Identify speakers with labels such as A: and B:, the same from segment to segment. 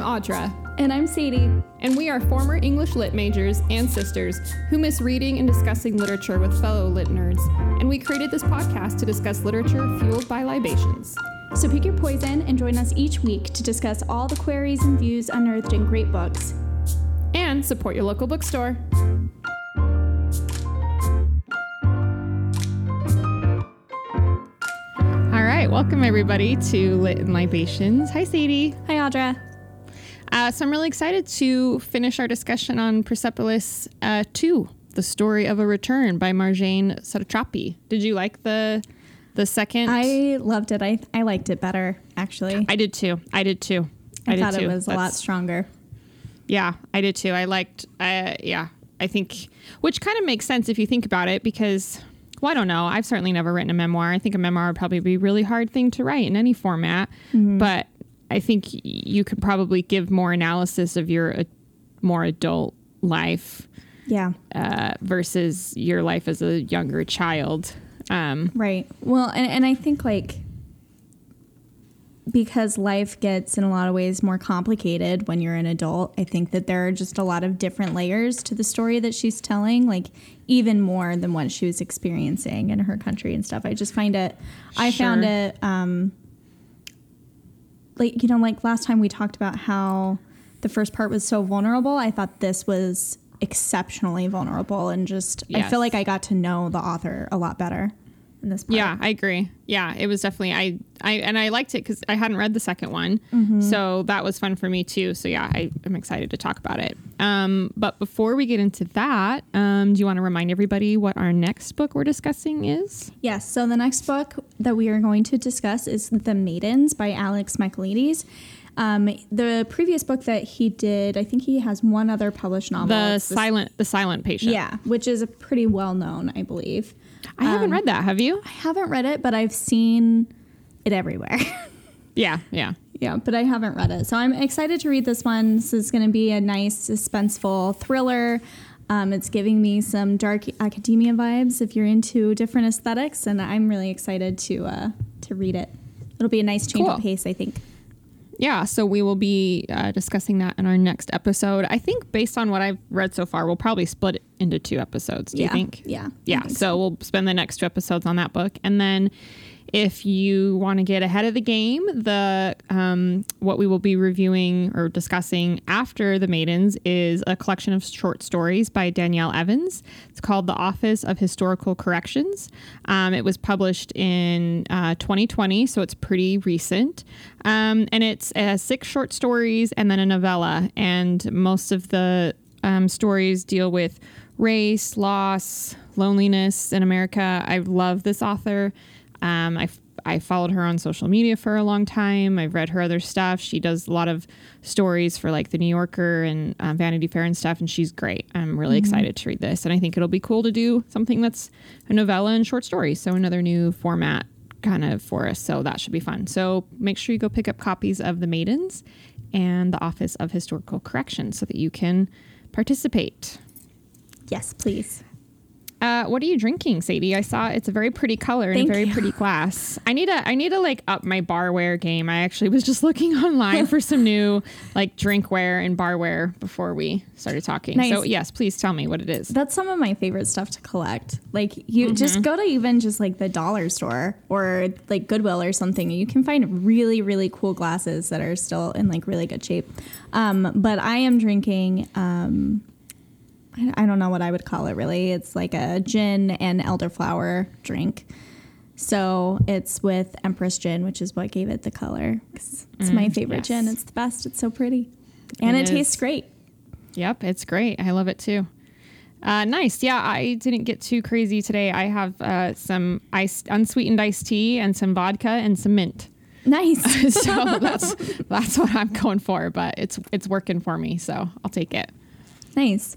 A: I'm Audra,
B: And I'm Sadie.
A: and we are former English lit majors and sisters who miss reading and discussing literature with fellow lit nerds. And we created this podcast to discuss literature fueled by libations.
B: So pick your poison and join us each week to discuss all the queries and views unearthed in great books.
A: And support your local bookstore. All right, welcome everybody to Lit and Libations. Hi, Sadie.
B: Hi, Audra.
A: Uh, so I'm really excited to finish our discussion on Persepolis uh, 2, The Story of a Return by Marjane Satrapi. Did you like the the second?
B: I loved it. I, I liked it better, actually.
A: I did too. I did too.
B: I,
A: did
B: thought
A: too.
B: it was a lot stronger.
A: Yeah, I did too. I liked, uh, yeah, I think, which kind of makes sense if you think about it because, well, I don't know. I've certainly never written a memoir. I think a memoir would probably be a really hard thing to write in any format. But I think you could probably give more analysis of your uh, more adult life
B: Yeah,
A: uh, versus your life as a younger child. Um,
B: right. Well, and, and I think, like, because life gets in a lot of ways more complicated when you're an adult, I think that there are just a lot of different layers to the story that she's telling, like even more than what she was experiencing in her country and stuff. I just find it, I found it, um, like, you know, like last time we talked about how the first part was so vulnerable. I thought this was exceptionally vulnerable and just, I feel like I got to know the author a lot better in this part.
A: Yeah, I agree. Yeah, it was definitely I I and I liked it because I hadn't read the second one,
B: Mm-hmm.
A: so that was fun for me too. So yeah, I, I'm excited to talk about it. Um, but before we get into that, um, do you want to remind everybody what our next book we're discussing is?
B: Yes. So the next book that we are going to discuss is The Maidens by Alex Michaelides. Um, the previous book that he did, I think he has one other published novel.
A: The- silent the silent patient.
B: yeah, which is a pretty well known, I believe.
A: I haven't read that. Have you?
B: I haven't read it, but I've seen it everywhere.
A: Yeah, yeah.
B: yeah, but I haven't read it. So I'm excited to read this one. This is going to be a nice, suspenseful thriller. Um, it's giving me some dark academia vibes if you're into different aesthetics, and I'm really excited to uh, to read it. It'll be a nice change
A: Cool.
B: of pace, I think.
A: Yeah, so we will be uh, discussing that in our next episode. I think based on what I've read so far, we'll probably split it into two episodes. Do
B: yeah,
A: you think?
B: Yeah,
A: Yeah,
B: think
A: so we'll spend the next two episodes on that book, and then if you want to get ahead of the game, the um, what we will be reviewing or discussing after the Maidens is a collection of short stories by Danielle Evans. It's called The Office of Historical Corrections. Um, it was published in uh, 2020, so it's pretty recent, um, and it's uh, six short stories and then a novella, and most of the um, stories deal with race, loss, loneliness in America. I love this author. Um, I, I followed her on social media for a long time. I've read her other stuff. She does a lot of stories for like the New Yorker and um, Vanity Fair and stuff, and she's great. I'm really excited to read this, and I think it'll be cool to do something that's a novella and short stories. So another new format kind of for us. So that should be fun. So make sure you go pick up copies of The Maidens and The Office of Historical Correction so that you can participate.
B: Yes, please.
A: Uh, what are you drinking, Sadie? I saw it's a very pretty color and a very
B: you.
A: pretty glass. I need a I need to like up my barware game. I actually was just looking online for some new like drinkware and barware before we started talking. So yes, please tell me what it is.
B: That's some of my favorite stuff to collect. Like you
A: Mm-hmm.
B: just go to even just like the dollar store or like Goodwill or something. You can find really really cool glasses that are still in like really good shape. Um, but I am drinking. Um, I, I don't know what I would call it really. It's like a gin and elderflower drink. So it's with Empress Gin, which is what gave it the color. It's my favorite
A: yes.
B: gin. It's the best. It's so pretty, and
A: It
B: it, tastes great.
A: Yep, it's great. I love it too. Uh, nice. Yeah, I didn't get too crazy today. I have uh, some iced, unsweetened iced tea and some vodka and some mint.
B: Nice.
A: so that's that's what I'm going for. But it's it's working for me, so I'll take it.
B: nice.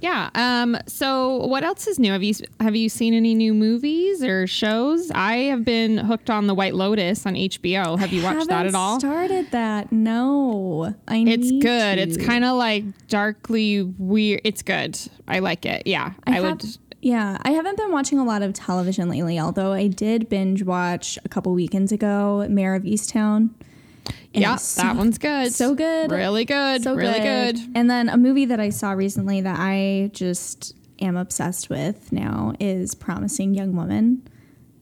A: Yeah. Um. So, what else is new? Have you have you seen any new movies or shows? I have been hooked on The White Lotus on HBO. Have you watched that at all?
B: Started that? No, I.
A: It's good.
B: to.
A: It's kind of like darkly weird. It's good. I like it. Yeah. I,
B: I,
A: would.
B: Yeah, I haven't been watching a lot of television lately. Although I did binge watch a couple weekends ago, Mare of Easttown.
A: Yeah,
B: so-
A: that one's good.
B: so good.
A: Really good.
B: so
A: really good.
B: And then a movie that I saw recently that I just am obsessed with now is Promising Young Woman.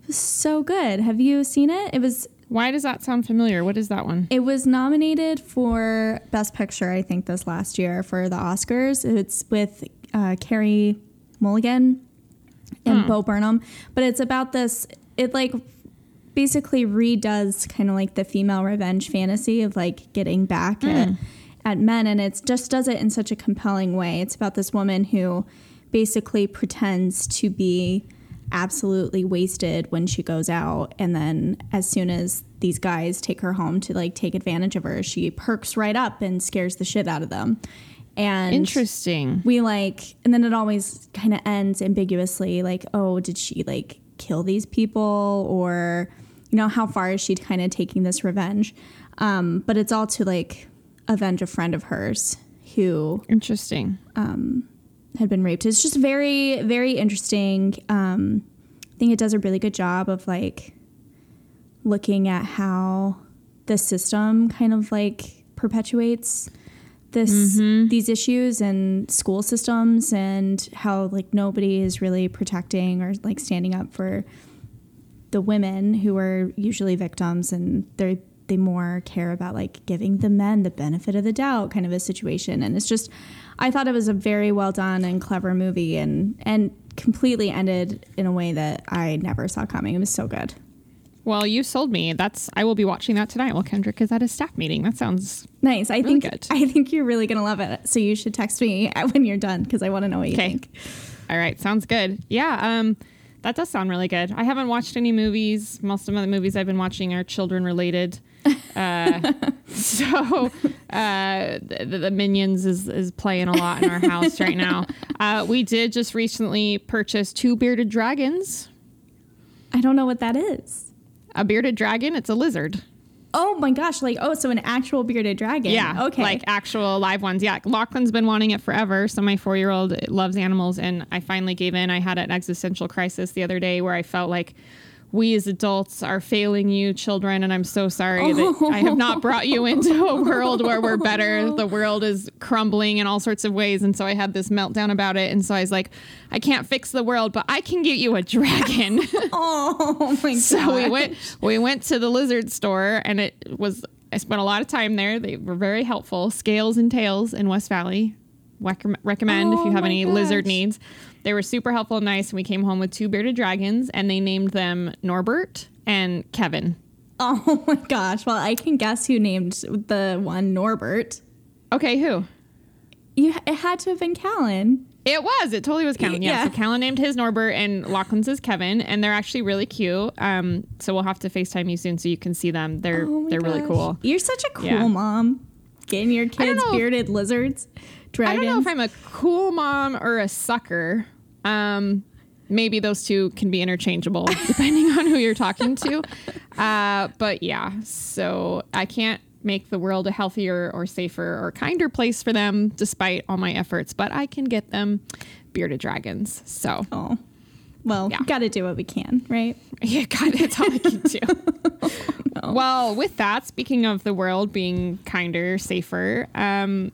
B: It was so good. Have you seen it? It was
A: Why does that sound familiar? What is that one?
B: it was nominated for Best Picture, I think, this last year for the Oscars. It's with uh, Carey Mulligan and
A: Hmm.
B: Bo Burnham, but it's about this. It like basically redoes kind of like the female revenge fantasy of like getting back at, mm. at men, and it just does it in such a compelling way. It's about this woman who basically pretends to be absolutely wasted when she goes out and then as soon as these guys take her home to like take advantage of her she perks right up and scares the shit out of them and
A: Interesting.
B: we like and then it always kind of ends ambiguously like oh did she like kill these people or you know how far is she kind of taking this revenge? Um, but it's all to like avenge a friend of hers who
A: Interesting.
B: had been raped. It's just very very interesting. Um, i think it does a really good job of like looking at how the system kind of like perpetuates this these issues and school systems and how like nobody is really protecting or like standing up for the women who are usually victims and they they more care about like giving the men the benefit of the doubt kind of a situation and it's just I thought it was a very well done and clever movie and and completely ended in a way that I never saw coming. It was so good.
A: Well, you sold me. That's I will be watching that tonight while Kendrick is at his staff meeting. That sounds
B: Nice. I
A: Really
B: think
A: good.
B: I think you're really gonna love it. So you should text me when you're done because I want to know what you think.
A: all right. Sounds good. Yeah. Um, that does sound really good. I haven't watched any movies. Most of the movies I've been watching are children related. Uh, so uh, the, the Minions is is playing a lot in our house right now. Uh, we did just recently purchase two bearded dragons.
B: I don't know what that is.
A: A bearded dragon. It's a lizard.
B: Oh my gosh! Like oh, so an actual bearded dragon.
A: Yeah.
B: Okay.
A: Like actual live ones. Yeah. Lachlan's been wanting it forever. So my four year old loves animals and I finally gave in. I had an existential crisis the other day where I felt like we as adults are failing you children and I'm so sorry that I have not brought you into a world where we're better. The world is crumbling in all sorts of ways. And so I had this meltdown about it. And so I was like, I can't fix the world, but I can get you a dragon.
B: oh my god.
A: So we went we went to the lizard store and it was I spent a lot of time there. They were very helpful. Scales and Tails in West Valley. Recom- recommend if
B: Oh
A: you have
B: my
A: any lizard needs. They were super helpful and nice. And we came home with two bearded dragons and they named them Norbert and Kevin.
B: Oh my gosh. Well, I can guess who named the one Norbert.
A: Okay, who?
B: You it had to have been Callan.
A: It was. It totally was Callan. Yeah.
B: Yeah.
A: So Callan named his Norbert and Lachlan's is Kevin, and they're actually really cute. Um, so we'll have to Facetime you soon so you can see them. They're
B: oh
A: they're really cool.
B: You're such a cool
A: Yeah.
B: mom. Getting your kids
A: know if-
B: bearded lizards,
A: I
B: dragons.
A: don't know if I'm a cool mom or a sucker. Um, maybe those two can be interchangeable depending on who you're talking to. Uh, but yeah, so I can't make the world a healthier or safer or kinder place for them despite all my efforts, but I can get them bearded dragons. So
B: oh. Well,
A: Yeah.
B: got to do what we can, right?
A: yeah, God, that's all I can do. Well, with that, speaking of the world being kinder, safer, um,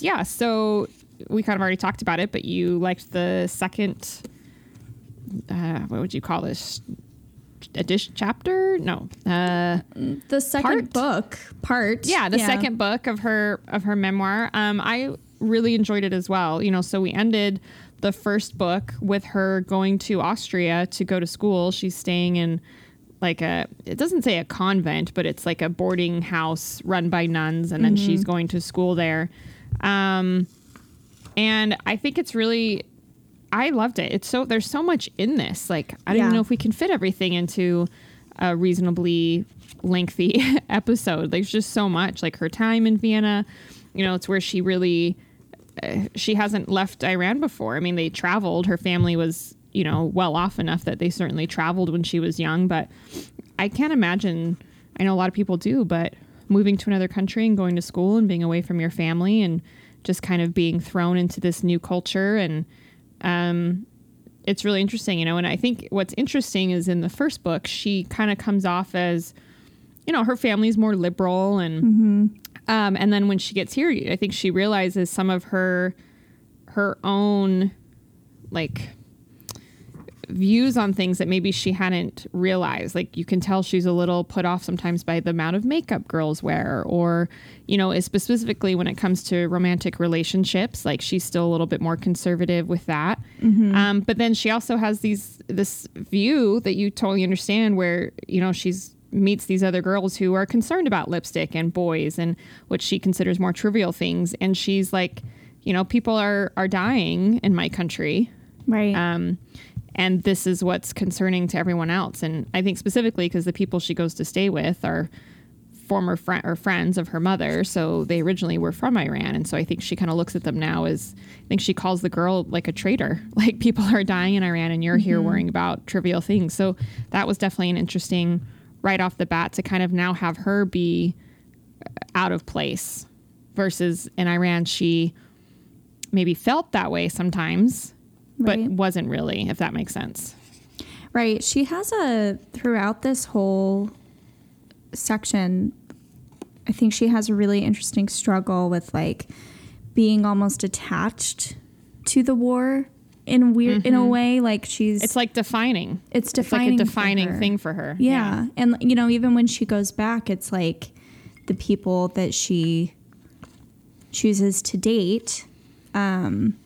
A: yeah, so we kind of already talked about it, but you liked the second, uh, what would you call this? Edition chapter? No. Uh,
B: The second
A: Part?
B: book part.
A: yeah, the second book of her of her memoir. Um, I really enjoyed it as well. You know, so we ended the first book with her going to Austria to go to school. She's staying in like a it doesn't say a convent, but it's like a boarding house run by nuns, and then she's going to school there. Um, and I think it's really I loved it. It's so there's so much in this. Like I don't even
B: Yeah.
A: know if we can fit everything into a reasonably lengthy episode. There's just so much. Like her time in Vienna, you know, it's where she really uh, she hasn't left Iran before. I mean, they traveled. Her family was, you know, well off enough that they certainly traveled when she was young, but I can't imagine I know a lot of people do, but moving to another country and going to school and being away from your family and just kind of being thrown into this new culture and um, it's really interesting, you know. And I think what's interesting is in the first book, she kind of comes off as you know, her family's more liberal and
B: Mm-hmm.
A: um, and then when she gets here, I think she realizes some of her her own like views on things that maybe she hadn't realized. Like you can tell she's a little put off sometimes by the amount of makeup girls wear, or you know, specifically when it comes to romantic relationships, like she's still a little bit more conservative with that. Um, but then she also has these this view that you totally understand, where you know she's meets these other girls who are concerned about lipstick and boys and what she considers more trivial things, and she's like, you know, people are are dying in my country
B: Right.
A: um, and this is what's concerning to everyone else. And I think specifically because the people she goes to stay with are former friend or friends of her mother, so they originally were from Iran, and so I think she kind of looks at them now as I think she calls the girl like a traitor. Like people are dying in Iran, and you're here mm-hmm. worrying about trivial things. So that was definitely an interesting right off the bat to kind of now have her be uh, out of place versus in Iran she maybe felt that way sometimes but
B: Right.
A: wasn't really, if that makes sense.
B: Right. She has a throughout this whole section. I think she has a really interesting struggle with like being almost attached to the war in weird in a way. Like she's
A: It's like defining.
B: it's defining
A: It's like a defining
B: her.
A: thing for her.
B: Yeah. And you know, even when she goes back, it's like the people that she chooses to date. Um,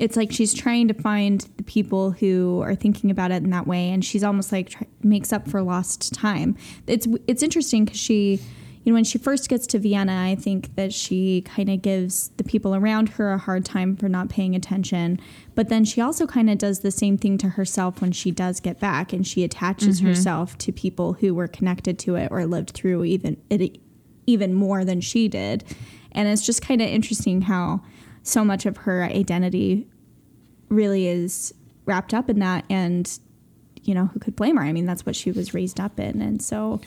B: it's like she's trying to find the people who are thinking about it in that way, and she's almost like try- makes up for lost time. It's it's interesting because she, you know, when she first gets to Vienna, I think that she kind of gives the people around her a hard time for not paying attention. But then she also kind of does the same thing to herself when she does get back, and she attaches mm-hmm. herself to people who were connected to it or lived through even it even more than she did. And it's just kind of interesting how so much of her identity really is wrapped up in that. And, you know, who could blame her? I mean, that's what she was raised up in. And so,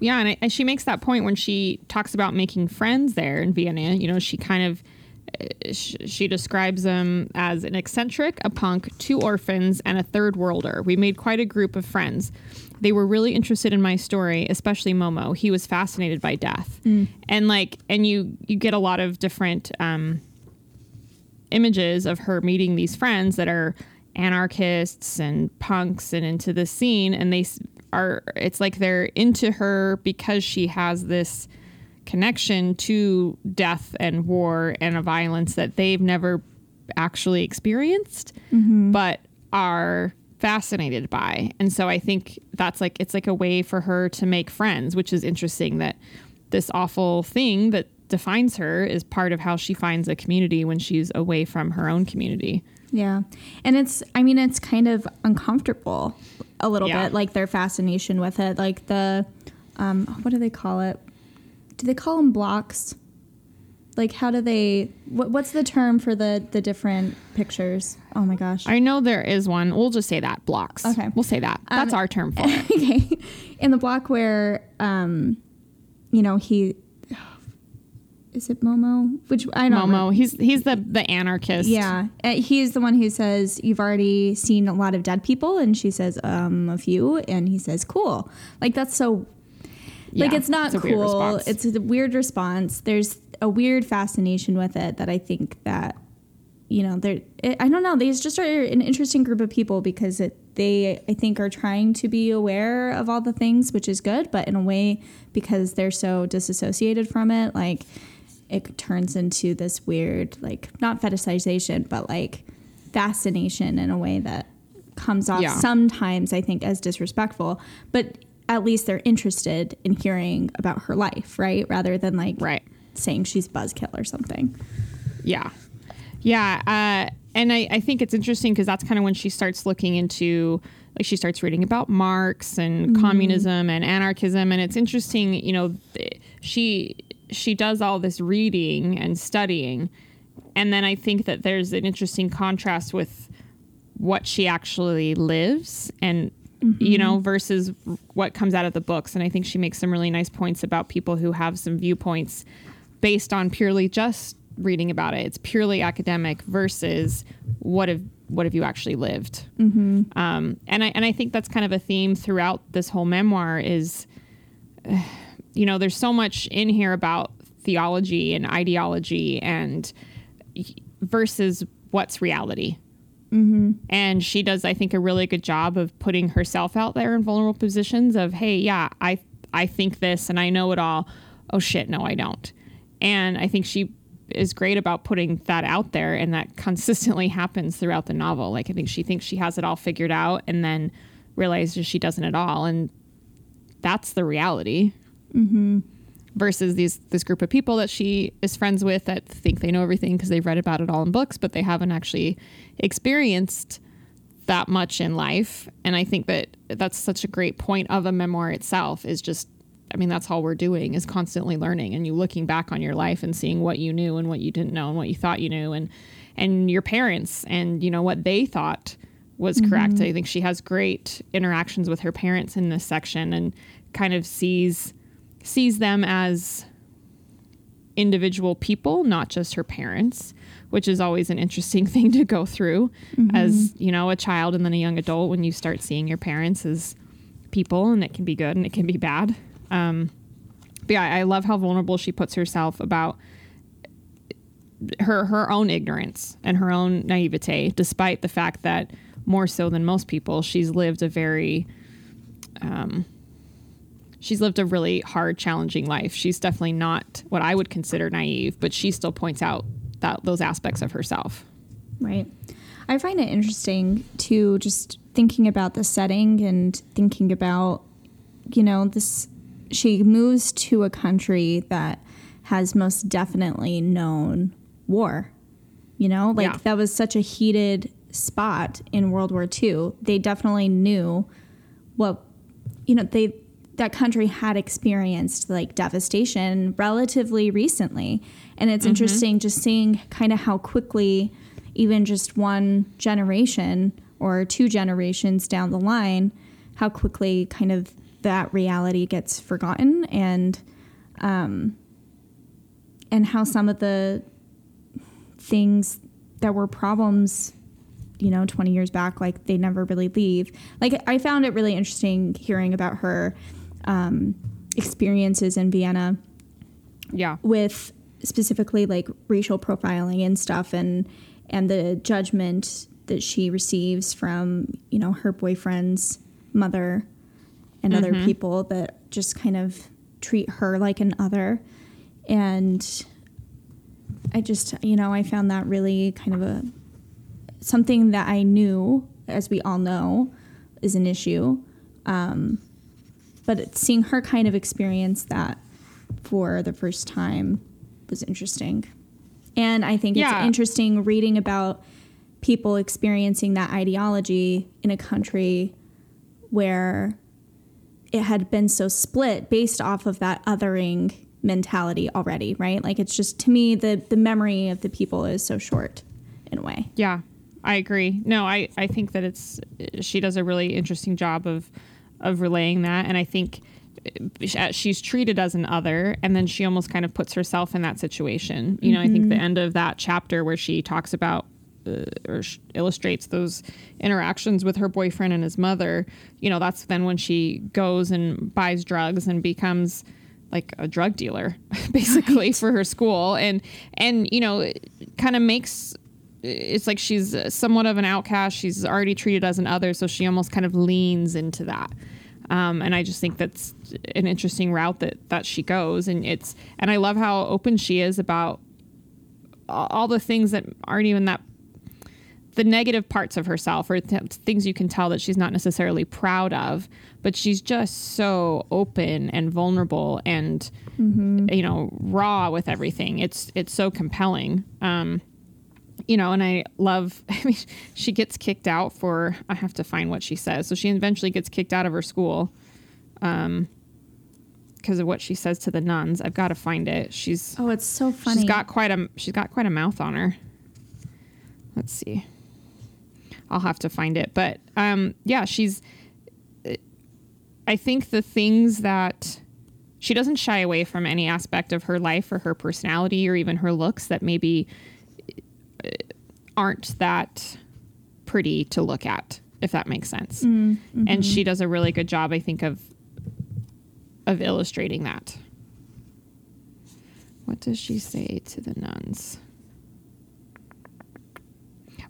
A: Yeah, and, I, and she makes that point when she talks about making friends there in Vienna. You know, she kind of uh, she describes them as an eccentric, a punk, two orphans, and a third worlder. We made quite a group of friends. They were really interested in my story, especially Momo. He was fascinated by death, and like, and you you get a lot of different um, images of her meeting these friends that are anarchists and punks and into the scene and they are it's like they're into her because she has this connection to death and war and a violence that they've never actually experienced mm-hmm. but are fascinated by. And so i think that's like it's like a way for her to make friends which is interesting that this awful thing that defines her is part of how she finds a community when she's away from her own community
B: yeah. And it's, I mean, it's kind of uncomfortable a little
A: Yeah.
B: bit, like their fascination with it. Like the, um, what do they call it? Do they call them blocks? Like, how do they, what, what's the term for the, the different pictures? Oh my gosh.
A: I know there is one. We'll just say that blocks.
B: Okay.
A: We'll say that. That's
B: Um,
A: our term for it.
B: okay. In the block where, um, you know, he is it Momo? Which I don't know.
A: Momo. He's he's the the anarchist.
B: Yeah, uh, he's the one who says you've already seen a lot of dead people, and she says um a few, and he says cool. Like that's so. like it's not
A: it's
B: cool. It's a weird response. There's a weird fascination with it that I think that you know they're it, i don't know they just are an interesting group of people because it, they i think are trying to be aware of all the things which is good but in a way because they're so disassociated from it like it turns into this weird like not fetishization but like fascination in a way that comes off
A: Yeah.
B: sometimes i think as disrespectful but at least they're interested in hearing about her life right rather than like
A: Right.
B: saying she's buzzkill or something
A: Yeah. Yeah. Uh, and I, I think it's interesting because that's kind of when she starts looking into, like, she starts reading about Marx and communism and anarchism. And it's interesting, you know, th- she she does all this reading and studying. And then I think that there's an interesting contrast with what she actually lives and you know versus what comes out of the books. And i think she makes some really nice points about people who have some viewpoints based on purely just reading about it. It's purely academic versus what have what have you actually lived? Um, and i and i think that's kind of a theme throughout this whole memoir is you know, there's so much in here about theology and ideology and versus what's reality. Mm-hmm. And she does, I think, a really good job of putting herself out there in vulnerable positions of, hey, yeah, I I think this and I know it all. Oh shit, no, I don't. And I think she is great about putting that out there and that consistently happens throughout the novel. Like I think she thinks she has it all figured out and then realizes she doesn't at all. And that's the reality. Mm-hmm. Versus these this group of people that she is friends with that think they know everything because they've read about it all in books, but they haven't actually experienced that much in life. And I think that that's such a great point of a memoir itself is just I mean, that's all we're doing is constantly learning and you looking back on your life and seeing what you knew and what you didn't know and what you thought you knew and and your parents and you know what they thought was mm-hmm. correct. I think she has great interactions with her parents in this section and kind of sees sees them as individual people, not just her parents, which is always an interesting thing to go through mm-hmm. as, you know, a child and then a young adult when you start seeing your parents as people and it can be good and it can be bad. Um, but yeah, I love how vulnerable she puts herself about her her own ignorance and her own naivete, despite the fact that more so than most people, she's lived a very um, she's lived a really hard, challenging life. She's definitely not what I would consider naive, but she still points out that those aspects of herself.
B: Right. I find it interesting to just thinking about the setting and thinking about, you know, this she moves to a country that has most definitely known war. You know, like yeah. that was such a heated spot in World War II. They definitely knew what, you know, they that country had experienced like devastation relatively recently. And it's mm-hmm. interesting just seeing kind of how quickly, even just one generation or two generations down the line, how quickly kind of that reality gets forgotten and um, and how some of the things that were problems you know 20 years back like they never really leave like i found it really interesting hearing about her um, experiences in vienna
A: yeah
B: with specifically like racial profiling and stuff and and the judgment that she receives from you know her boyfriend's mother and mm-hmm. other people that just kind of treat her like an other. And I just, you know, I found that really kind of a something that I knew, as we all know, is an issue. Um, but seeing her kind of experience that for the first time was interesting. And I think yeah. it's interesting reading about people experiencing that ideology in a country where it had been so split based off of that othering mentality already, right? Like it's just to me the the memory of the people is so short in a way.
A: Yeah. I agree. No, I I think that it's she does a really interesting job of of relaying that and I think uh, she's treated as an other and then she almost kind of puts herself in that situation. You know, mm-hmm. I think the mm-hmm. end of that chapter where she talks about uh, or sh- illustrates those interactions with her boyfriend and his mother, you know, that's then when she goes and buys drugs and becomes like a drug dealer basically right. for her school and and you know kind of makes it's like she's somewhat of an outcast. She's already treated as an other so she almost kind of leans into that. Um, and I just think that's an interesting route that that she goes. And it's and I love how open she is about all the things that aren't even that the negative parts of herself or th- things you can tell that she's not necessarily proud of but she's just so open and vulnerable and mm-hmm. you know raw with everything. It's it's so compelling. Um you know and i love i mean she gets kicked out for i have to find what she says. So she eventually gets kicked out of her school um because of what she says to the nuns. I've got to find it. She's
B: oh it's so funny
A: she's got quite a she's got quite a mouth on her. Let's see. I'll have to find it. But um, yeah, she's. I think the things that she doesn't shy away from any aspect of her life or her personality or even her looks that maybe aren't that pretty to look at, if that makes sense. Mm-hmm. And she does a really good job, I think, of of illustrating that. What does she say to the nuns?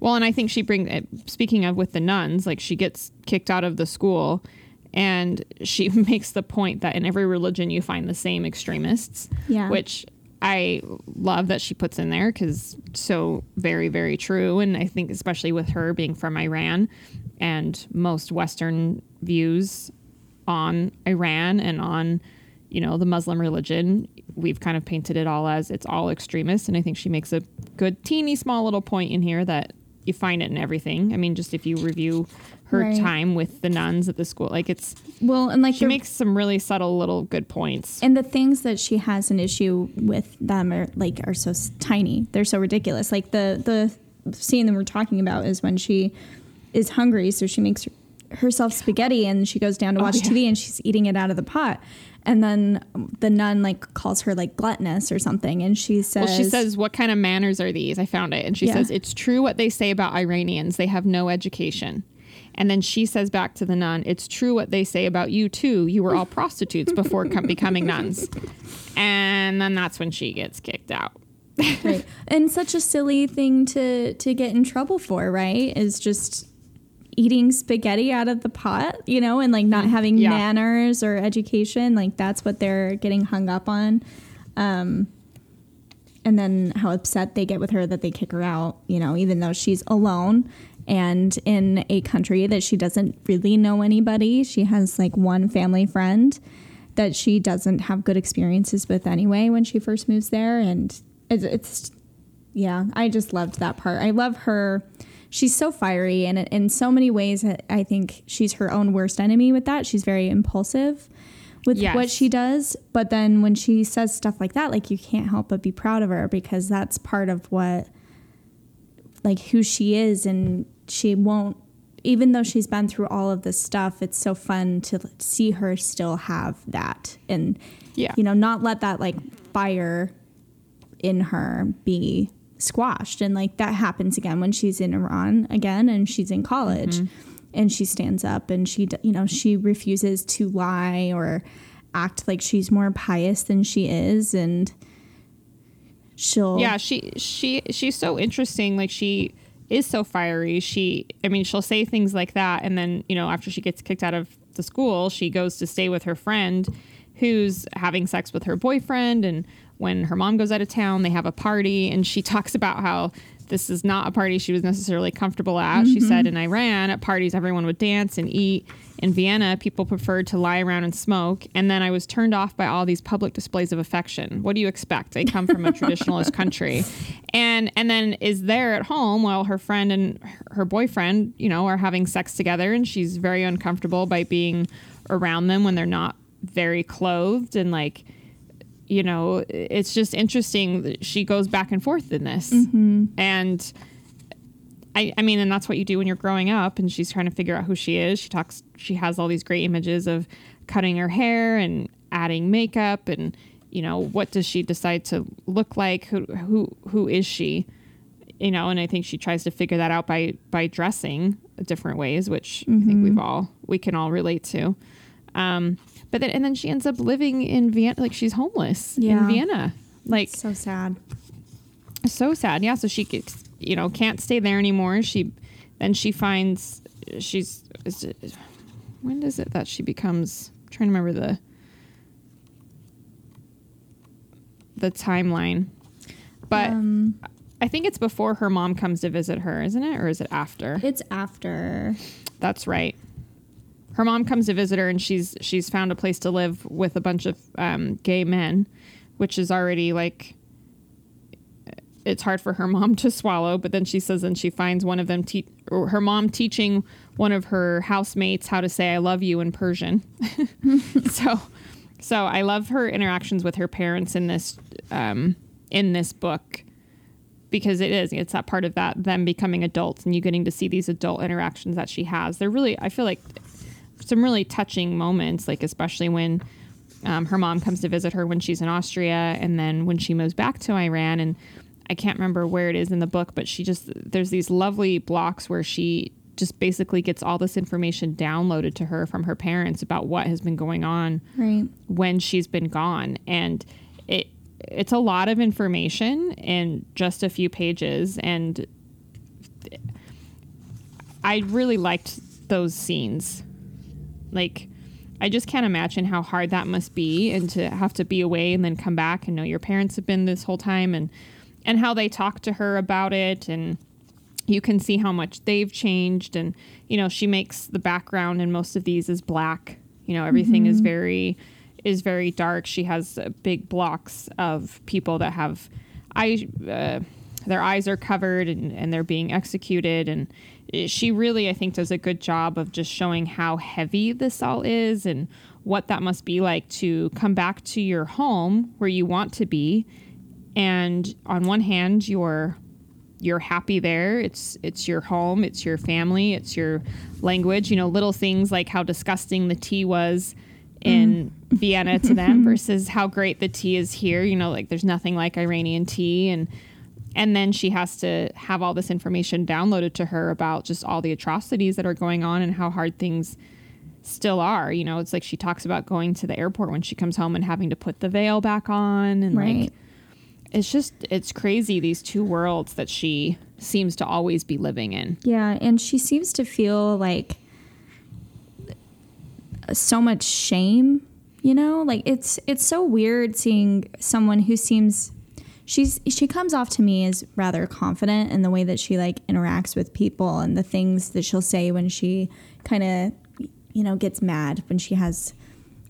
A: Well, and I think she brings. eh, Speaking of with the nuns, like she gets kicked out of the school, and she makes the point that in every religion you find the same extremists.
B: Yeah.
A: Which I love that she puts in there because so very very true, and I think especially with her being from Iran, and most Western views on Iran and on you know the Muslim religion, we've kind of painted it all as it's all extremist, and I think she makes a good teeny small little point in here that you find it in everything. I mean, just if you review her
B: Right.
A: time with the nuns at the school, like it's
B: Well, and like
A: she makes some really subtle little good points.
B: and the things that she has an issue with them are like are so tiny. They're so ridiculous. Like the the scene that we're talking about is when she is hungry, so she makes herself spaghetti and she goes down to
A: Oh,
B: watch
A: yeah.
B: TV and she's eating it out of the pot. And then the nun like calls her like gluttonous or something, and she says,
A: Well, she says, "What kind of manners are these?" I found it, and she
B: Yeah.
A: says, "It's true what they say about Iranians. They have no education." And then she says back to the nun, "It's true what they say about you too. You were all prostitutes before com- becoming nuns." And then that's when she gets kicked out.
B: right. and such a silly thing to to get in trouble for, right? Is just eating spaghetti out of the pot, you know, and like not having
A: Yeah.
B: manners or education. Like that's what they're getting hung up on. Um, and then how upset they get with her that they kick her out, you know, even though she's alone and in a country that she doesn't really know anybody. She has like one family friend that she doesn't have good experiences with anyway when she first moves there. And it's, it's yeah, I just loved that part. I love her. She's so fiery, and in so many ways, I think she's her own worst enemy with that. She's very impulsive with
A: Yes.
B: what she does. But then when she says stuff like that, like you can't help but be proud of her because that's part of what, like who she is, and she won't. Even though she's been through all of this stuff, it's so fun to see her still have that, and
A: Yeah.
B: you know, not let that like fire in her be squashed. And like that happens again when she's in Iran again and she's in college mm-hmm. and she stands up and she, you know, she refuses to lie or act like she's more pious than she is. And she'll,
A: yeah she she she's so interesting like she is so fiery she i mean she'll say things like that and then you know after she gets kicked out of the school she goes to stay with her friend who's having sex with her boyfriend and when her mom goes out of town they have a party and she talks about how this is not a party she was necessarily comfortable at. She mm-hmm. said in iran at parties everyone would dance and eat. In vienna people preferred to lie around and smoke. And then i was turned off by all these public displays of affection. What do you expect? They come from a traditionalist country. And and then is there at home while her friend and her boyfriend you know are having sex together and she's very uncomfortable by being around them when they're not very clothed and like you know it's just interesting that she goes back and forth in this. And I, I mean and that's what you do when you're growing up and she's trying to figure out who she is. She talks she has all these great images of cutting her hair and adding makeup and you know what does she decide to look like? Who who who is she? You know and i think she tries to figure that out by by dressing different ways which i think we've all we can all relate to. Um but then and then she ends up living in vienna like she's homeless in vienna. Like
B: so sad.
A: so sad. Yeah so she you know can't stay there anymore. She then she finds she's is it, when does it that she becomes I'm trying to remember the the timeline. But
B: Um,
A: i think it's before her mom comes to visit her isn't it? Or is it after?
B: It's after.
A: that's right her mom comes to visit her and she's she's found a place to live with a bunch of um, gay men which is already like it's hard for her mom to swallow but then she says and she finds one of them te- her mom teaching one of her housemates how to say i love you in persian. So so i love her interactions with her parents in this um, in this book because it is it's that part of that them becoming adults and you getting to see these adult interactions that she has. They're really i feel like some really touching moments like especially when um, her mom comes to visit her when she's in austria and then when she moves back to iran and i can't remember where it is in the book but she just there's these lovely blocks where she just basically gets all this information downloaded to her from her parents about what has been going on
B: Right.
A: when she's been gone and it it's a lot of information in just a few pages and I really liked those scenes. Like I just can't imagine how hard that must be and to have to be away and then come back and know your parents have been this whole time and and how they talk to her about it. And you can see how much they've changed. And you know she makes the background in most of these is black. You know everything is very is very dark. She has uh, big blocks of people that have eye uh, their eyes are covered and, and they're being executed. And she really i think does a good job of just showing how heavy this all is and what that must be like to come back to your home where you want to be. And on one hand you're you're happy there. It's it's your home. It's your family. It's your language. You know little things like how disgusting the tea was in mm. vienna to them versus how great the tea is here. You know like there's nothing like iranian tea. And and then she has to have all this information downloaded to her about just all the atrocities that are going on and how hard things still are you know it's like she talks about going to the airport when she comes home and having to put the veil back on and
B: Right.
A: like it's just it's crazy these two worlds that she seems to always be living in
B: Yeah, and she seems to feel like so much shame, you know? Like it's it's so weird seeing someone who seems she's she comes off to me as rather confident in the way that she like interacts with people and the things that she'll say when she kind of you know gets mad when she has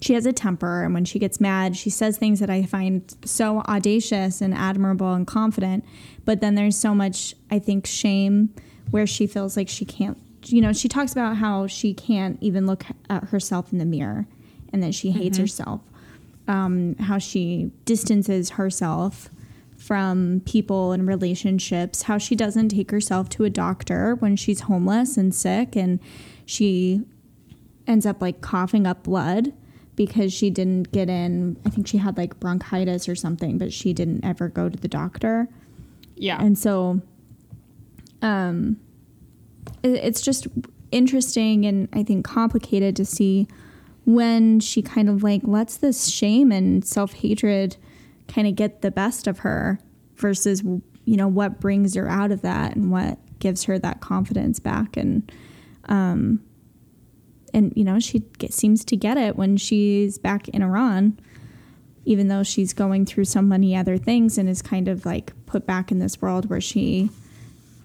B: she has a temper and when she gets mad she says things that i find so audacious and admirable and confident but then there's so much i think shame where she feels like she can't you know she talks about how she can't even look at herself in the mirror and that she hates herself um, how she distances herself from people and relationships, how she doesn't take herself to a doctor when she's homeless and sick, and she ends up like coughing up blood because she didn't get in. I think she had like bronchitis or something, but she didn't ever go to the doctor.
A: yeah
B: And so, um, it, it's just interesting and I think complicated to see when she kind of like lets this shame and self hatred kind of get the best of her versus, you know, what brings her out of that and what gives her that confidence back. And, um, and you know, she get, seems to get it when she's back in Iran even though she's going through so many other things and is kind of like put back in this world where she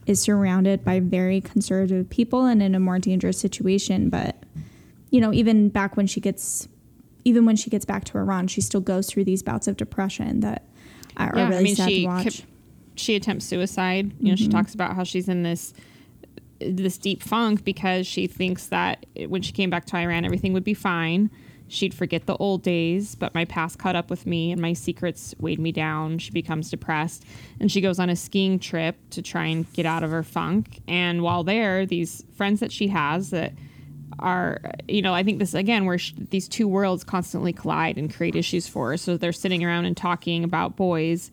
B: is surrounded by very conservative people and in a more dangerous situation but you know even back when she gets even when she gets back to Iran she still goes through these bouts of depression that are, are really sad to watch
A: kept- she attempts suicide. You know, she mm-hmm. talks about how she's in this this deep funk because she thinks that when she came back to Iran, everything would be fine. She'd forget the old days, but my past caught up with me and my secrets weighed me down. She becomes depressed and she goes on a skiing trip to try and get out of her funk. And while there, these friends that she has that are you know i think this again where sh- these two worlds constantly collide and create issues for her. So they're sitting around and talking about boys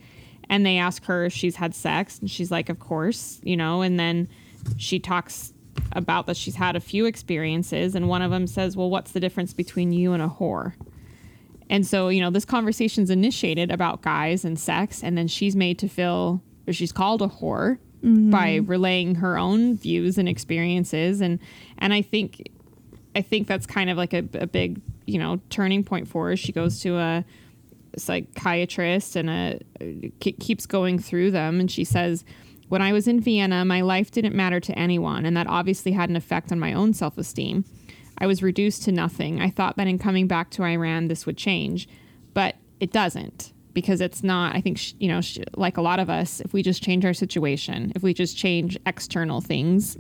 A: and they ask her if she's had sex and she's like of course you know and then she talks about that she's had a few experiences and one of them says well what's the difference between you and a whore? And so you know this conversation's initiated about guys and sex and then she's made to feel or she's called a whore mm-hmm. by relaying her own views and experiences. And and i think I think that's kind of like a, a big, you know, turning point for her. She goes to a psychiatrist and a keeps going through them, and she says, "When I was in Vienna, my life didn't matter to anyone, and that obviously had an effect on my own self-esteem. I was reduced to nothing. I thought that in coming back to Iran, this would change, but it doesn't." Because it's not, I think, sh- you know, sh- like a lot of us, if we just change our situation, if we just change external things,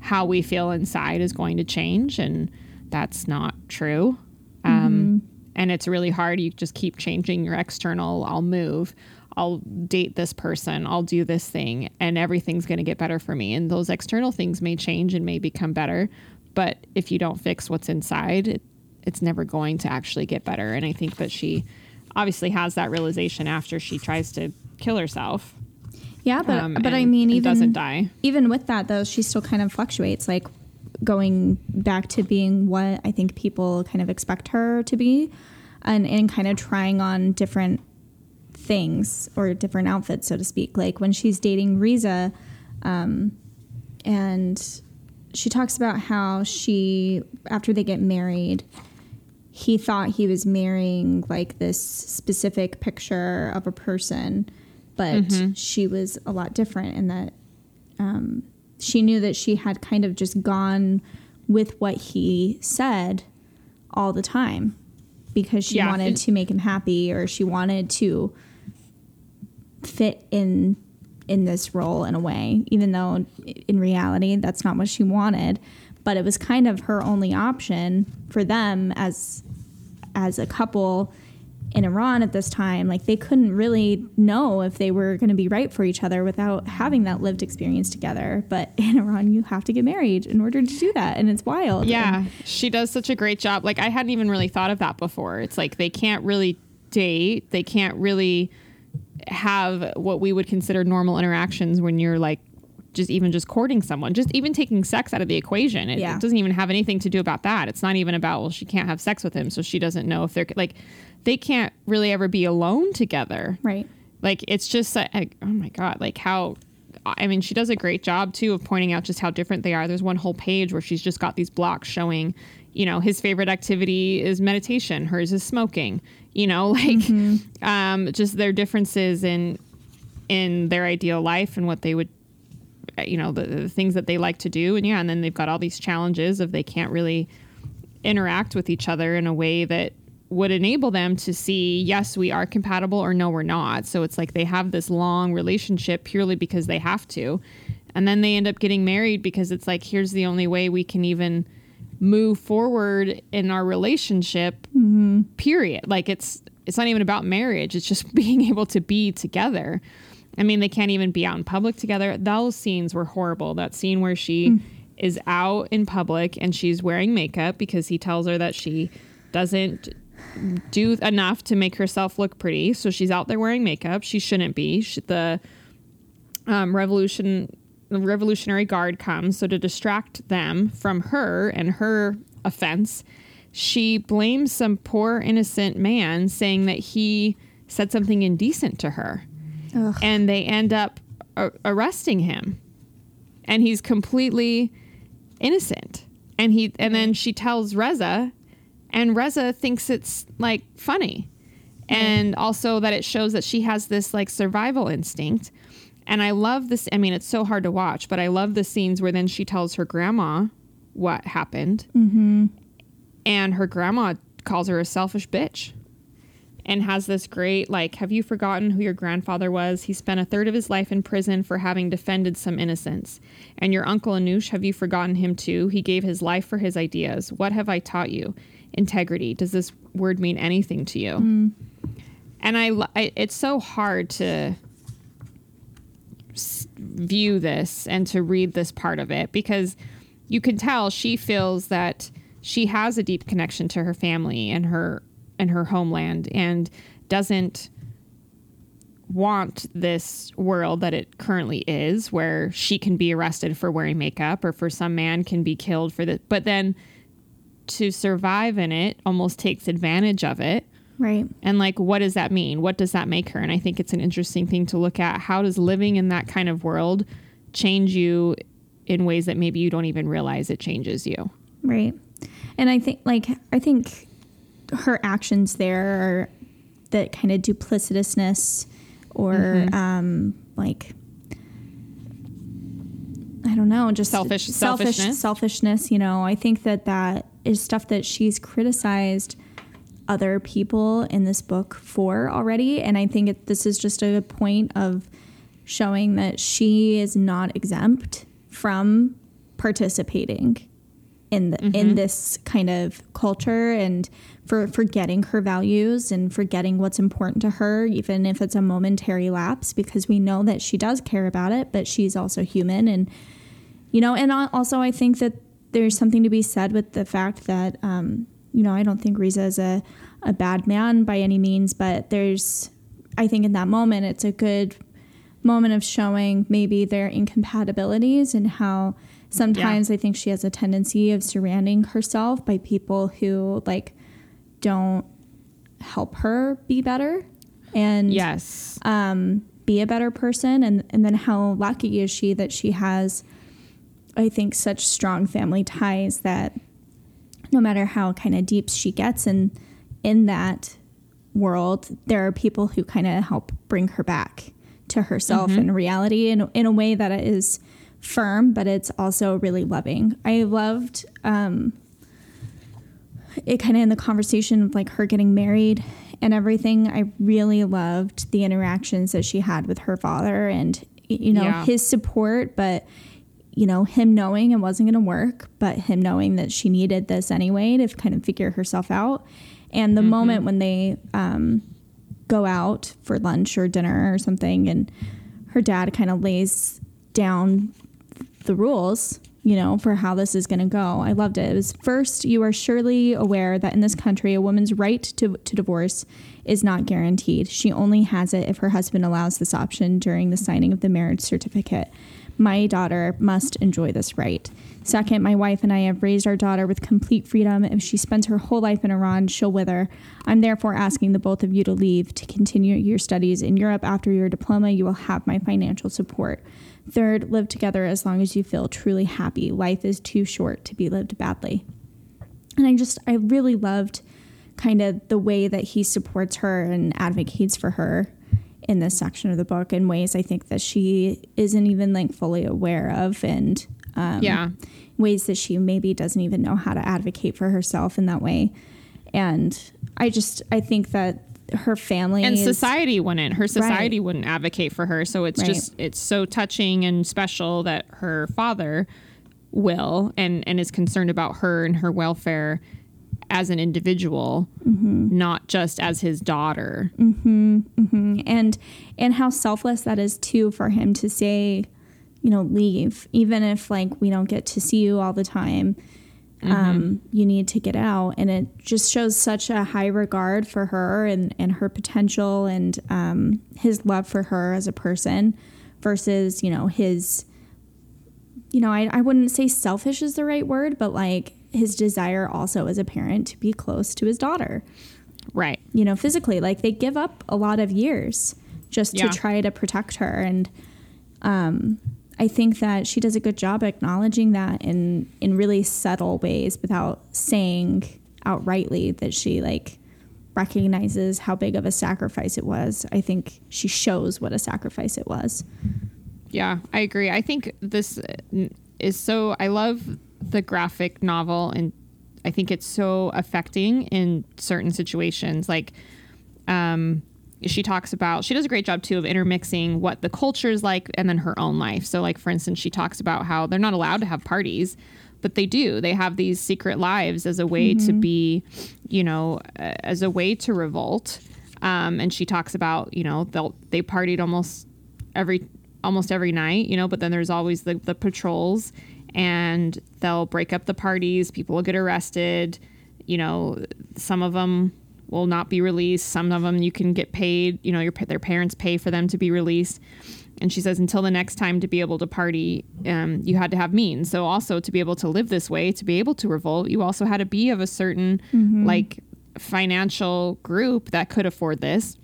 A: how we feel inside is going to change and that's not true. Um, and it's really hard. You just keep changing your external i'll move i'll date this person i'll do this thing and everything's going to get better for me. And those external things may change and may become better but if you don't fix what's inside it, it's never going to actually get better. And i think that she obviously has that realization after she tries to kill herself
B: yeah but
A: um,
B: but I mean
A: and
B: even
A: doesn't die
B: even with that though she still kind of fluctuates like going back to being what I think people kind of expect her to be and, and kind of trying on different things or different outfits, so to speak. Like when she's dating Reza, um, and she talks about how she, after they get married, he thought he was marrying like this specific picture of a person, but mm-hmm. she was a lot different in that um, she knew that she had kind of just gone with what he said all the time because she yeah, wanted to make him happy or she wanted to fit in in this role in a way even though in reality that's not what she wanted but it was kind of her only option for them as as a couple in Iran at this time, like they couldn't really know if they were going to be right for each other without having that lived experience together. But in Iran, you have to get married in order to do that, and it's wild.
A: Yeah,
B: and
A: she does such a great job. Like I hadn't even really thought of that before. It's like they can't really date. They can't really have what we would consider normal interactions when you're like just even just courting someone, just even taking sex out of the equation. It, yeah. it, doesn't even have anything to do about that. It's not even about, well, she can't have sex with him, so she doesn't know if they're like, they can't really ever be alone together.
B: Right.
A: Like, it's just, like, oh my God, like how, I mean, she does a great job too of pointing out just how different they are. There's one whole page where she's just got these blocks showing, you know, his favorite activity is meditation, hers is smoking, you know, like, mm-hmm. um, just their differences in, in their ideal life and what they would you know the, the, things that they like to do. And yeah and then they've got all these challenges of they can't really interact with each other in a way that would enable them to see yes we are compatible or no we're not. So it's like they have this long relationship purely because they have to. And then they end up getting married because it's like here's the only way we can even move forward in our relationship mm-hmm. period. Like it's it's not even about marriage. It's just being able to be together I mean, they can't even be out in public together. Those scenes were horrible. That scene where she mm. is out in public and she's wearing makeup because he tells her that she doesn't do enough to make herself look pretty. So she's out there wearing makeup. She shouldn't be. She, the um, revolution, the Revolutionary Guard comes. So to distract them from her and her offense, she blames some poor innocent man, saying that he said something indecent to her. Ugh. and they end up a- arresting him, and he's completely innocent. And he and then she tells Reza, and Reza thinks it's like funny, and also that it shows that she has this like survival instinct. And I love this. I mean, it's so hard to watch, but I love the scenes where then she tells her grandma what happened, mm-hmm. and her grandma calls her a selfish bitch and has this great like have you forgotten who your grandfather was? He spent a third of his life in prison for having defended some innocents and your uncle anush have you forgotten him too? He gave his life for his ideas. What have i taught you? Integrity. Does this word mean anything to you? Mm. and I, I it's so hard to view this and to read this part of it because you can tell she feels that she has a deep connection to her family and her in her homeland and doesn't want this world that it currently is where she can be arrested for wearing makeup or for some man can be killed for the but then to survive in it almost takes advantage of it.
B: Right.
A: And like what does that mean? What does that make her? And i think it's an interesting thing to look at. How does living in that kind of world change you in ways that maybe you don't even realize it changes you?
B: Right. And i think like i think her actions there are that kind of duplicitousness or mm-hmm. um, like I don't know, just
A: selfish,
B: selfish
A: selfishness.
B: selfishness. You know, I think that that is stuff that she's criticized other people in this book for already, and I think it, this is just a point of showing that she is not exempt from participating in the, mm-hmm. in this kind of culture and for forgetting her values and forgetting what's important to her even if it's a momentary lapse because we know that she does care about it but she's also human and you know and also I think that there's something to be said with the fact that um, you know I don't think Reza is a, a bad man by any means but there's I think in that moment it's a good moment of showing maybe their incompatibilities and how Sometimes I think she has a tendency of surrounding herself by people who like don't help her be better and
A: Yes.
B: um, be a better person. And, and then how lucky is she that she has, I think, such strong family ties that no matter how kind of deep she gets in in that world, there are people who kind of help bring her back to herself and reality in, in a way that is firm, but it's also really loving. I loved um, it kind of in the conversation of like her getting married and everything. I really loved the interactions that she had with her father and, you know,
A: Yeah.
B: his support, but you know, him knowing it wasn't going to work, but him knowing that she needed this anyway to kind of figure herself out. And the moment when they um, go out for lunch or dinner or something, and her dad kind of lays down the rules, you know, for how this is going to go. I loved it. It was first, you are surely aware that in this country, a woman's right to, to divorce is not guaranteed. She only has it if her husband allows this option during the signing of the marriage certificate. My daughter must enjoy this right. Second, my wife and I have raised our daughter with complete freedom. If she spends her whole life in Iran, she'll wither. I'm therefore asking the both of you to leave to continue your studies in Europe after your diploma. You will have my financial support. Third, live together as long as you feel truly happy. Life is too short to be lived badly. And I just, I really loved kind of the way that he supports her and advocates for her in this section of the book in ways I think that she isn't even like fully aware of and um,
A: yeah.
B: ways that she maybe doesn't even know how to advocate for herself in that way. And I just, I think that her family
A: and
B: is-
A: society wouldn't her society wouldn't advocate for her so it's
B: Right.
A: just it's so touching and special that her father will and and is concerned about her and her welfare as an individual
B: Mm-hmm.
A: not just as his daughter
B: and and how selfless that is too for him to say you know leave even if like we don't get to see you all the time um, you need to get out and it just shows such a high regard for her and and her potential and um, his love for her as a person versus you know his you know I, I wouldn't say selfish is the right word but like his desire also as a parent to be close to his daughter
A: right
B: you know, physically. Like they give up a lot of years just
A: Yeah.
B: to try to protect her. And um, I think that she does a good job acknowledging that in in really subtle ways without saying outrightly that she like recognizes how big of a sacrifice it was. I think she shows what a sacrifice it was.
A: Yeah, I agree. I think this uh, is so. I love the graphic novel, and I think it's so affecting in certain situations. Like, um, she talks about, she does a great job too of intermixing what the culture is like and then her own life. So, like, for instance, she talks about how they're not allowed to have parties. But they do. They have these secret lives as a way to be, you know, uh, as a way to revolt. Um, and she talks about, you know, they'll they partied almost every almost every night, you know, but then there's always the, the patrols and they'll break up the parties, people will get arrested, you know, some of them will not be released, some of them you can get paid, you know, your their parents pay for them to be released. And she says until the next time to be able to party, um, you had to have means. So also to be able to live this way, to be able to revolt, you also had to be of a certain like financial group that could afford this.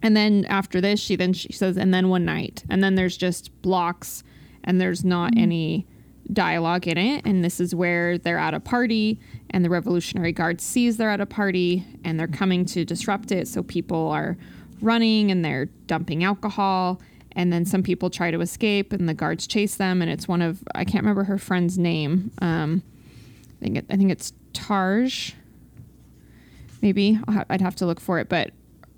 A: And then after this, she then she says, and then one night, and then there's just blocks, and there's not any dialogue in it. And this is where they're at a party, and the Revolutionary Guard sees they're at a party, and they're coming to disrupt it. So people are running and they're dumping alcohol, and then some people try to escape, and the guards chase them. And it's one of I can't remember her friend's name. Um, I think it, I think it's Tarj. Maybe I'd have to look for it, but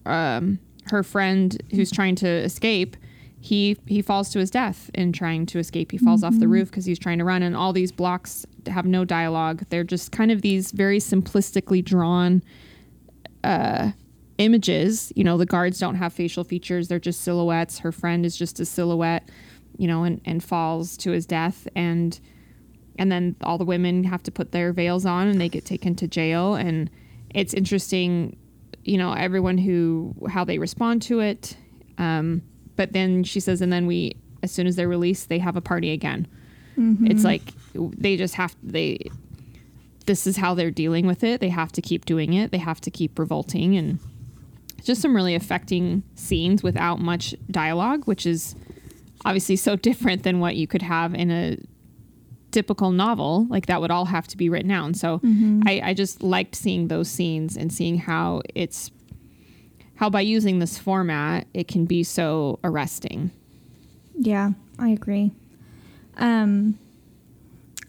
A: um, her friend who's trying to escape, he he falls to his death in trying to escape. He falls off the roof because he's trying to run, and all these blocks have no dialogue. They're just kind of these very simplistically drawn uh, images. You know, the guards don't have facial features; they're just silhouettes. Her friend is just a silhouette, you know, and and falls to his death, and and then all the women have to put their veils on, and they get taken to jail, and it's interesting you know everyone who how they respond to it um, but then she says and then we as soon as they're released they have a party again mm-hmm. It's like they just have they this is how they're dealing with it. They have to keep doing it. They have to keep revolting and just some really affecting scenes without much dialogue, which is obviously so different than what you could have in a typical novel. Like that would all have to be written out. And so mm-hmm. I, I just liked seeing those scenes and seeing how it's how by using this format it can be so arresting.
B: Yeah, I agree. Um,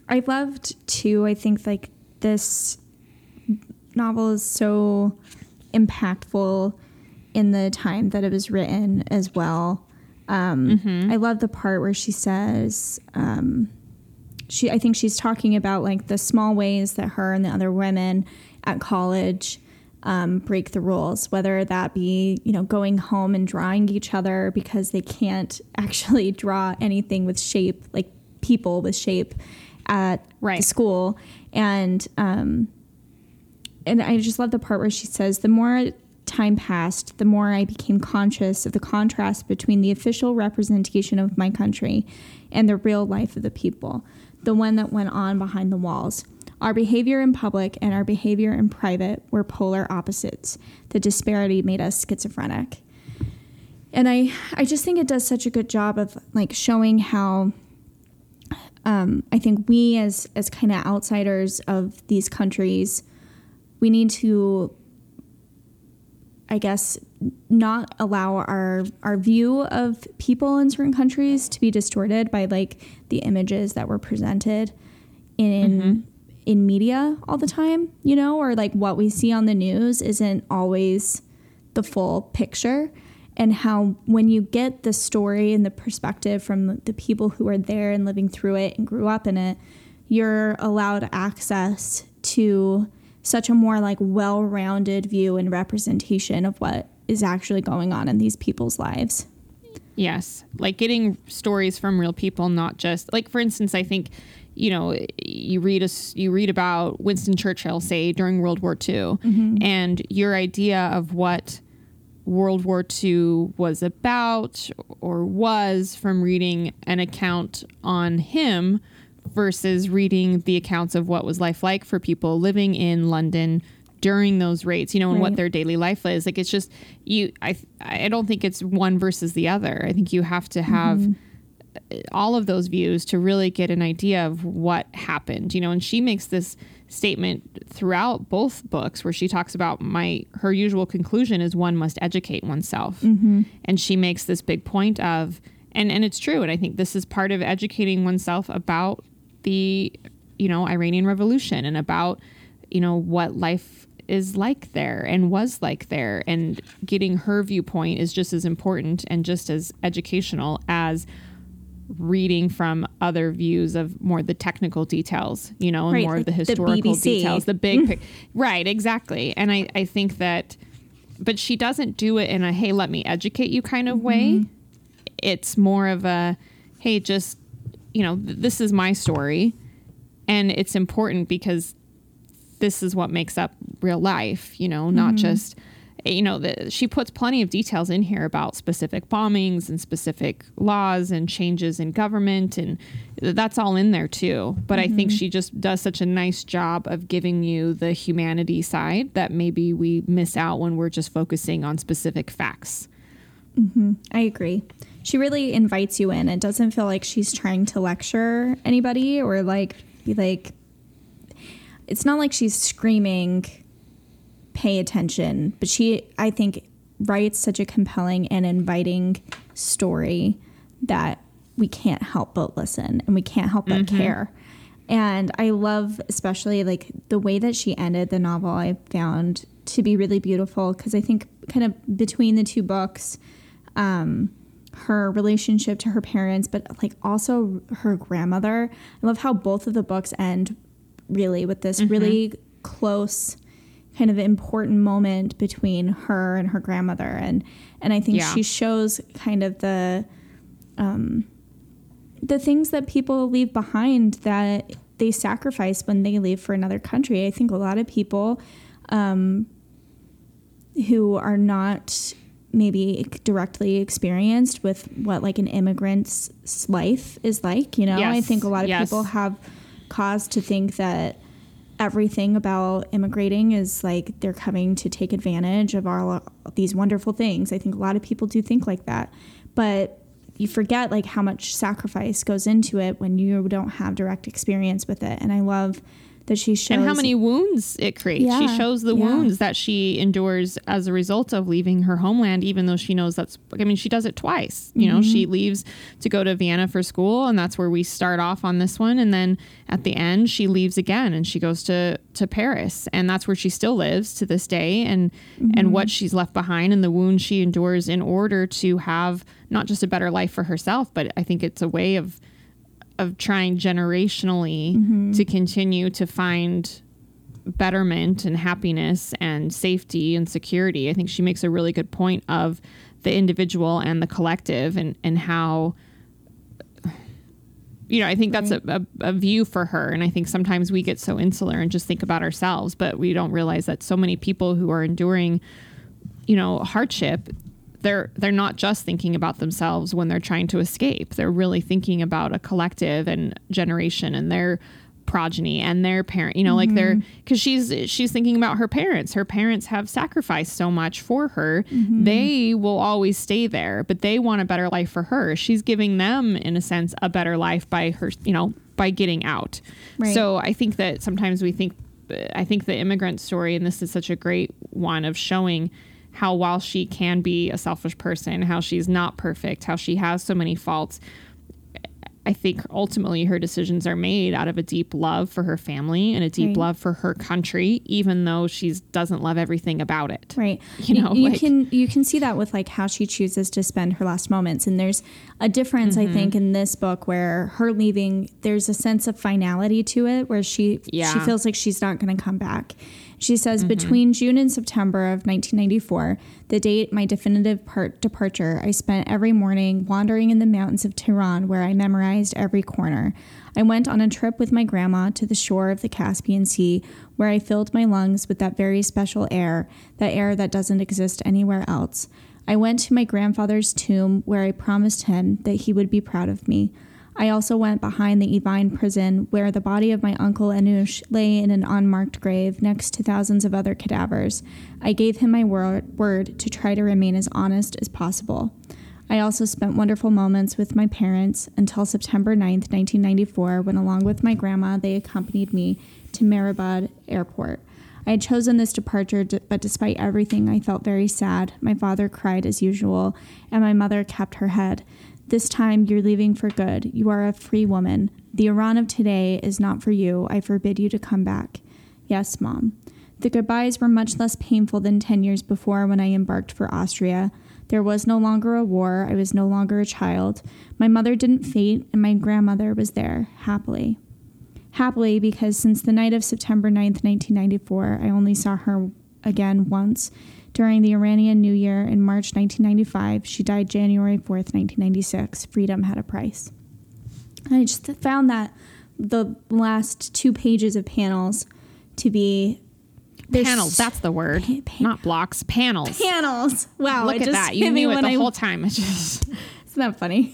B: I loved too. I think like this novel is so impactful in the time that it was written as well. Um, I love the part where she says, um, she I think she's talking about like the small ways that her and the other women at college um, break the rules, whether that be you know going home and drawing each other because they can't actually draw anything with shape like people with shape at the school, and um, and I just love the part where she says the more time passed, the more I became conscious of the contrast between the official representation of my country and the real life of the people, the one that went on behind the walls. Our behavior in public and our behavior in private were polar opposites. The disparity made us schizophrenic. And I, I just think it does such a good job of like showing how um, I think we as as kind of outsiders of these countries, we need to I guess not allow our our view of people in certain countries to be distorted by like the images that were presented in in media all the time, you know, or like what we see on the news isn't always the full picture and how when you get the story and the perspective from the people who are there and living through it and grew up in it, you're allowed access to such a more like well-rounded view and representation of what is actually going on in these people's lives.
A: Yes, like getting stories from real people, not just like for instance, I think you know you read a you read about Winston Churchill say during World War II, mm-hmm. and your idea of what World War II was about or was from reading an account on him versus reading the accounts of what was life like for people living in London during those raids, you know, and what their daily life is. Like it's just you I I don't think it's one versus the other. I think you have to have mm-hmm. All of those views to really get an idea of what happened, you know, and she makes this statement throughout both books where she talks about my her usual conclusion is one must educate oneself. Mm-hmm. And she makes this big point of and and it's true and I think this is part of educating oneself about the you know Iranian revolution and about you know what life is like there and was like there and getting her viewpoint is just as important and just as educational as reading from other views of more the technical details, you know, and
B: Right,
A: more of
B: like
A: the
B: the
A: historical
B: BBC.
A: details, the big mm-hmm. pic- right, exactly. And I, I think that but she doesn't do it in a hey, let me educate you kind of way. Mm-hmm. It's more of a hey, just you know, th- this is my story and it's important because this is what makes up real life, you know, not mm-hmm. just Eh, you know, that she puts plenty of details in here about specific bombings and specific laws and changes in government and that's all in there too. But I think mm-hmm. she just does such a nice job of giving you the humanity side that maybe we miss out when we're just focusing on specific facts. Mm-hmm.
B: I agree. She really invites you in. It doesn't feel like she's trying to lecture anybody or like be like it's not like she's screaming pay attention, but she I think writes such a compelling and inviting story that we can't help but listen and we can't help but care. And I love especially like the way that she ended the novel I found to be really beautiful because I think kind of between the two books um, her relationship to her parents, but like also her grandmother. I love how both of the books end really with this really close kind of important moment between her and her grandmother and and I think
A: Yeah.
B: she shows kind of the um the things that people leave behind that they sacrifice when they leave for another country. I think a lot of people um who are not maybe directly experienced with what like an immigrant's life is like. You know, I think a lot of
A: Yes.
B: people have cause to think that everything about immigrating is like they're coming to take advantage of all these wonderful things. I think a lot of people do think like that, but you forget like how much sacrifice goes into it when you don't have direct experience with it. And I love that she shows
A: and how many wounds it creates.
B: Yeah,
A: she shows the
B: yeah.
A: wounds that she endures as a result of leaving her homeland, even though she knows that's, I mean, she does it twice. You know, she
B: Mm-hmm.
A: leaves to go to Vienna for school, and that's where we start off on this one. And then at the end, she leaves again and she goes to, to Paris. And that's where she still lives to this day. And,
B: Mm-hmm.
A: and what she's left behind and the wounds she endures in order to have not just a better life for herself, but I think it's a way of, of trying generationally
B: Mm-hmm.
A: to continue to find betterment and happiness and safety and security. I think she makes a really good point of the individual and the collective and, and how you know, I think that's a, a, a view for her. And I think sometimes we get so insular and just think about ourselves, but we don't realize that so many people who are enduring, you know, hardship, they're they're not just thinking about themselves when they're trying to escape. They're really thinking about a collective and generation and their progeny and their parent you know like they're mm-hmm. because she's she's thinking about her parents. Her parents have sacrificed so much for her. Mm-hmm. They will always stay there but they want a better life for her. She's giving them in a sense a better life by her you know by getting out.
B: Right.
A: so i think that sometimes we think i think the immigrant story and this is such a great one of showing how while she can be a selfish person how she's not perfect how she has so many faults I think ultimately her decisions are made out of a deep love for her family and a deep
B: Right.
A: love for her country, even though she doesn't love everything about it.
B: Right.
A: You know,
B: you
A: like-
B: can you can see that with like how she chooses to spend her last moments. And there's a difference,
A: Mm-hmm.
B: I think, in this book where her leaving, there's a sense of finality to it where she she
A: Yeah. Mm-hmm.
B: feels like she's not gonna come back. She says mm-hmm. between June and September of 1994, the date my definitive part departure, I spent every morning wandering in the mountains of Tehran where I memorized every corner. I went on a trip with my grandma to the shore of the Caspian Sea where I filled my lungs with that very special air, that air that doesn't exist anywhere else. I went to my grandfather's tomb where I promised him that he would be proud of me. I also went behind the Evin prison where the body of my uncle Anush lay in an unmarked grave next to thousands of other cadavers. I gave him my word, word to try to remain as honest as possible. I also spent wonderful moments with my parents until September 9th, 1994, when, along with my grandma, they accompanied me to Mehrabad Airport. I had chosen this departure, but despite everything, I felt very sad. My father cried as usual, and my mother kept her head. This time, you're leaving for good. You are a free woman. The Iran of today is not for you. I forbid you to come back. Yes, Mom. The goodbyes were much less painful than 10 years before when I embarked for Austria. There was no longer a war. I was no longer a child. My mother didn't faint, and my grandmother was there, happily. Happily, because since the night of September 9th, 1994, I only saw her again once. During the Iranian New Year in March 1995, she died January 4th, 1996. Freedom had a price. I just found that the last two pages of panels to be
A: panels, that's the word.
B: Pa-
A: Not blocks, panels.
B: panels. Wow,
A: Look at
B: just
A: that. You knew it the
B: I
A: whole time. It just
B: Isn't that funny?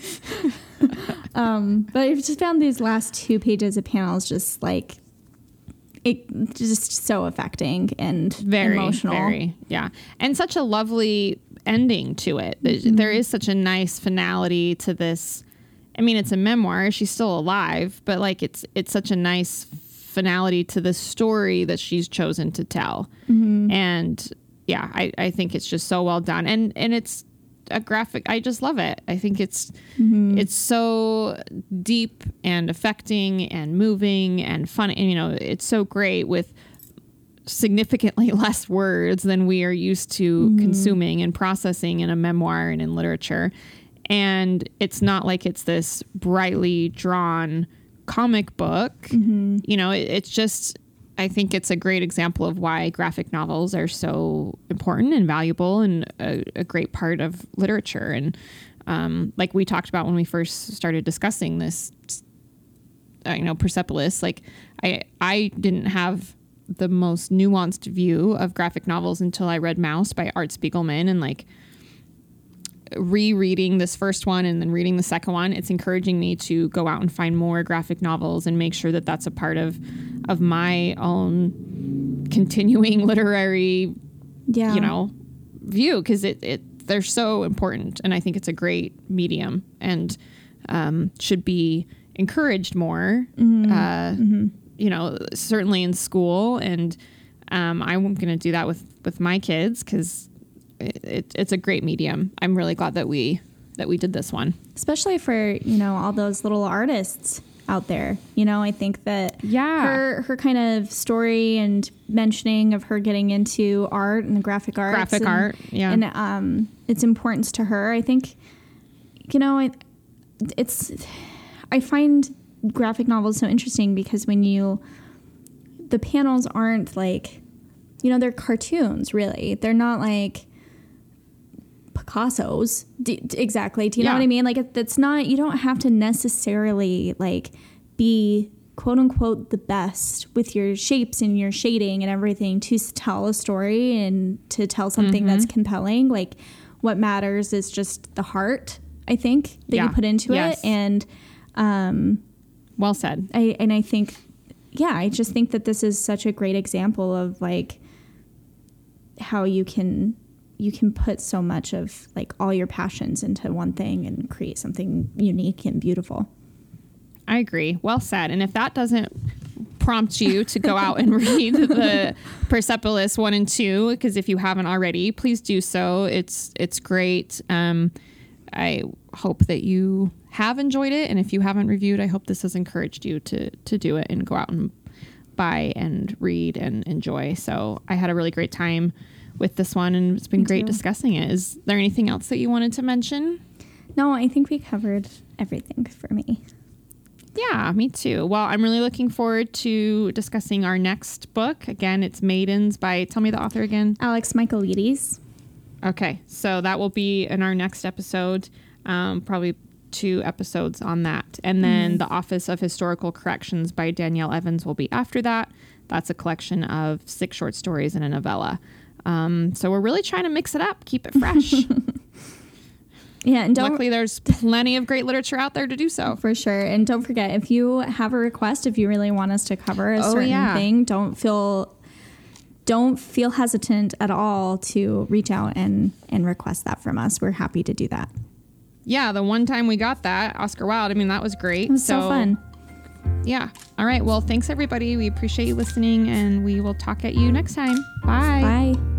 B: um, but I just found these last two pages of panels just like it just so affecting and
A: very
B: emotional.
A: very yeah and such a lovely ending to it
B: Mm-hmm.
A: there is such a nice finality to this i mean it's a memoir she's still alive but like it's it's such a nice finality to the story that she's chosen to tell
B: Mm-hmm.
A: and yeah I, I think it's just so well done and and it's a graphic i just love it i think it's
B: Mm-hmm.
A: it's so deep and affecting and moving and fun and you know it's so great with significantly less words than we are used to consuming and processing in a memoir and in literature. And it's not like it's this brightly drawn comic book. You know, it, it's just, I think it's a great example of why graphic novels are so important and valuable and a, a great part of literature. And um, like we talked about when we first started discussing this you know Persepolis like I I didn't have the most nuanced view of graphic novels until I read Maus by Art Spiegelman and like rereading this first one and then reading the second one, it's encouraging me to go out and find more graphic novels and make sure that that's a part of of my own continuing literary,
B: Yeah.
A: you know, view because it, it they're so important and I think it's a great medium and um, should be encouraged more. Uh, You know, certainly in school and um, I'm going to do that with with my kids because it, it, it's a great medium. I'm really glad that we that we did this one.
B: especially for you know all those little artists out there you know i think that
A: Yeah.
B: her her kind of story and mentioning of her getting into art and the graphic arts
A: Graphic
B: and,
A: art, yeah.
B: and um its importance to her i think you know I, it's i find graphic novels so interesting because when you the panels aren't like you know they're cartoons really they're not like Picasso's D- exactly. Do you know what I mean? Like it's not. You don't have to necessarily like be quote unquote the best with your shapes and your shading and everything to tell a story and to tell something that's
A: Mm-hmm.
B: compelling. Like what matters is just the heart. I think that
A: Yeah.
B: you put into
A: Yes.
B: it, and um,
A: Well said.
B: I and I think, yeah, I just think that this is such a great example of like how you can you can put so much of like all your passions into one thing and create something unique and beautiful.
A: I agree. Well said. And if that doesn't prompt you to go out and read the Persepolis one and two, because if you haven't already, please do so. It's it's great. Um, I hope that you have enjoyed it, and if you haven't reviewed, I hope this has encouraged you to to do it and go out and buy and read and enjoy. So I had a really great time with this one, and it's been
B: Me
A: great
B: too.
A: discussing it. Is there anything else that you wanted to mention?
B: No, I think we covered everything for me.
A: Yeah, me too. Well, I'm really looking forward to discussing our next book. Again, it's Maidens by, tell me the author again.
B: Alex Michaelides.
A: Okay, so that will be in our next episode, um, probably two episodes on that. And then The Office of Historical Corrections by Danielle Evans will be after that. That's a collection of six short stories and a novella. Um, so we're really trying to mix it up, keep it fresh.
B: Yeah, and don't
A: Luckily, there's plenty of great literature out there to do so.
B: For sure. And don't forget, if you have a request, if you really want us to cover a
A: Oh,
B: certain
A: yeah.
B: thing, don't feel don't feel hesitant at all to reach out and and request that from us. We're happy to do that.
A: Yeah, the one time we got that, Oscar Wilde, I mean, that was great.
B: It was so, fun.
A: Yeah. All right. Well, thanks everybody. We appreciate you listening and we will talk at you next time. Bye.
B: Bye.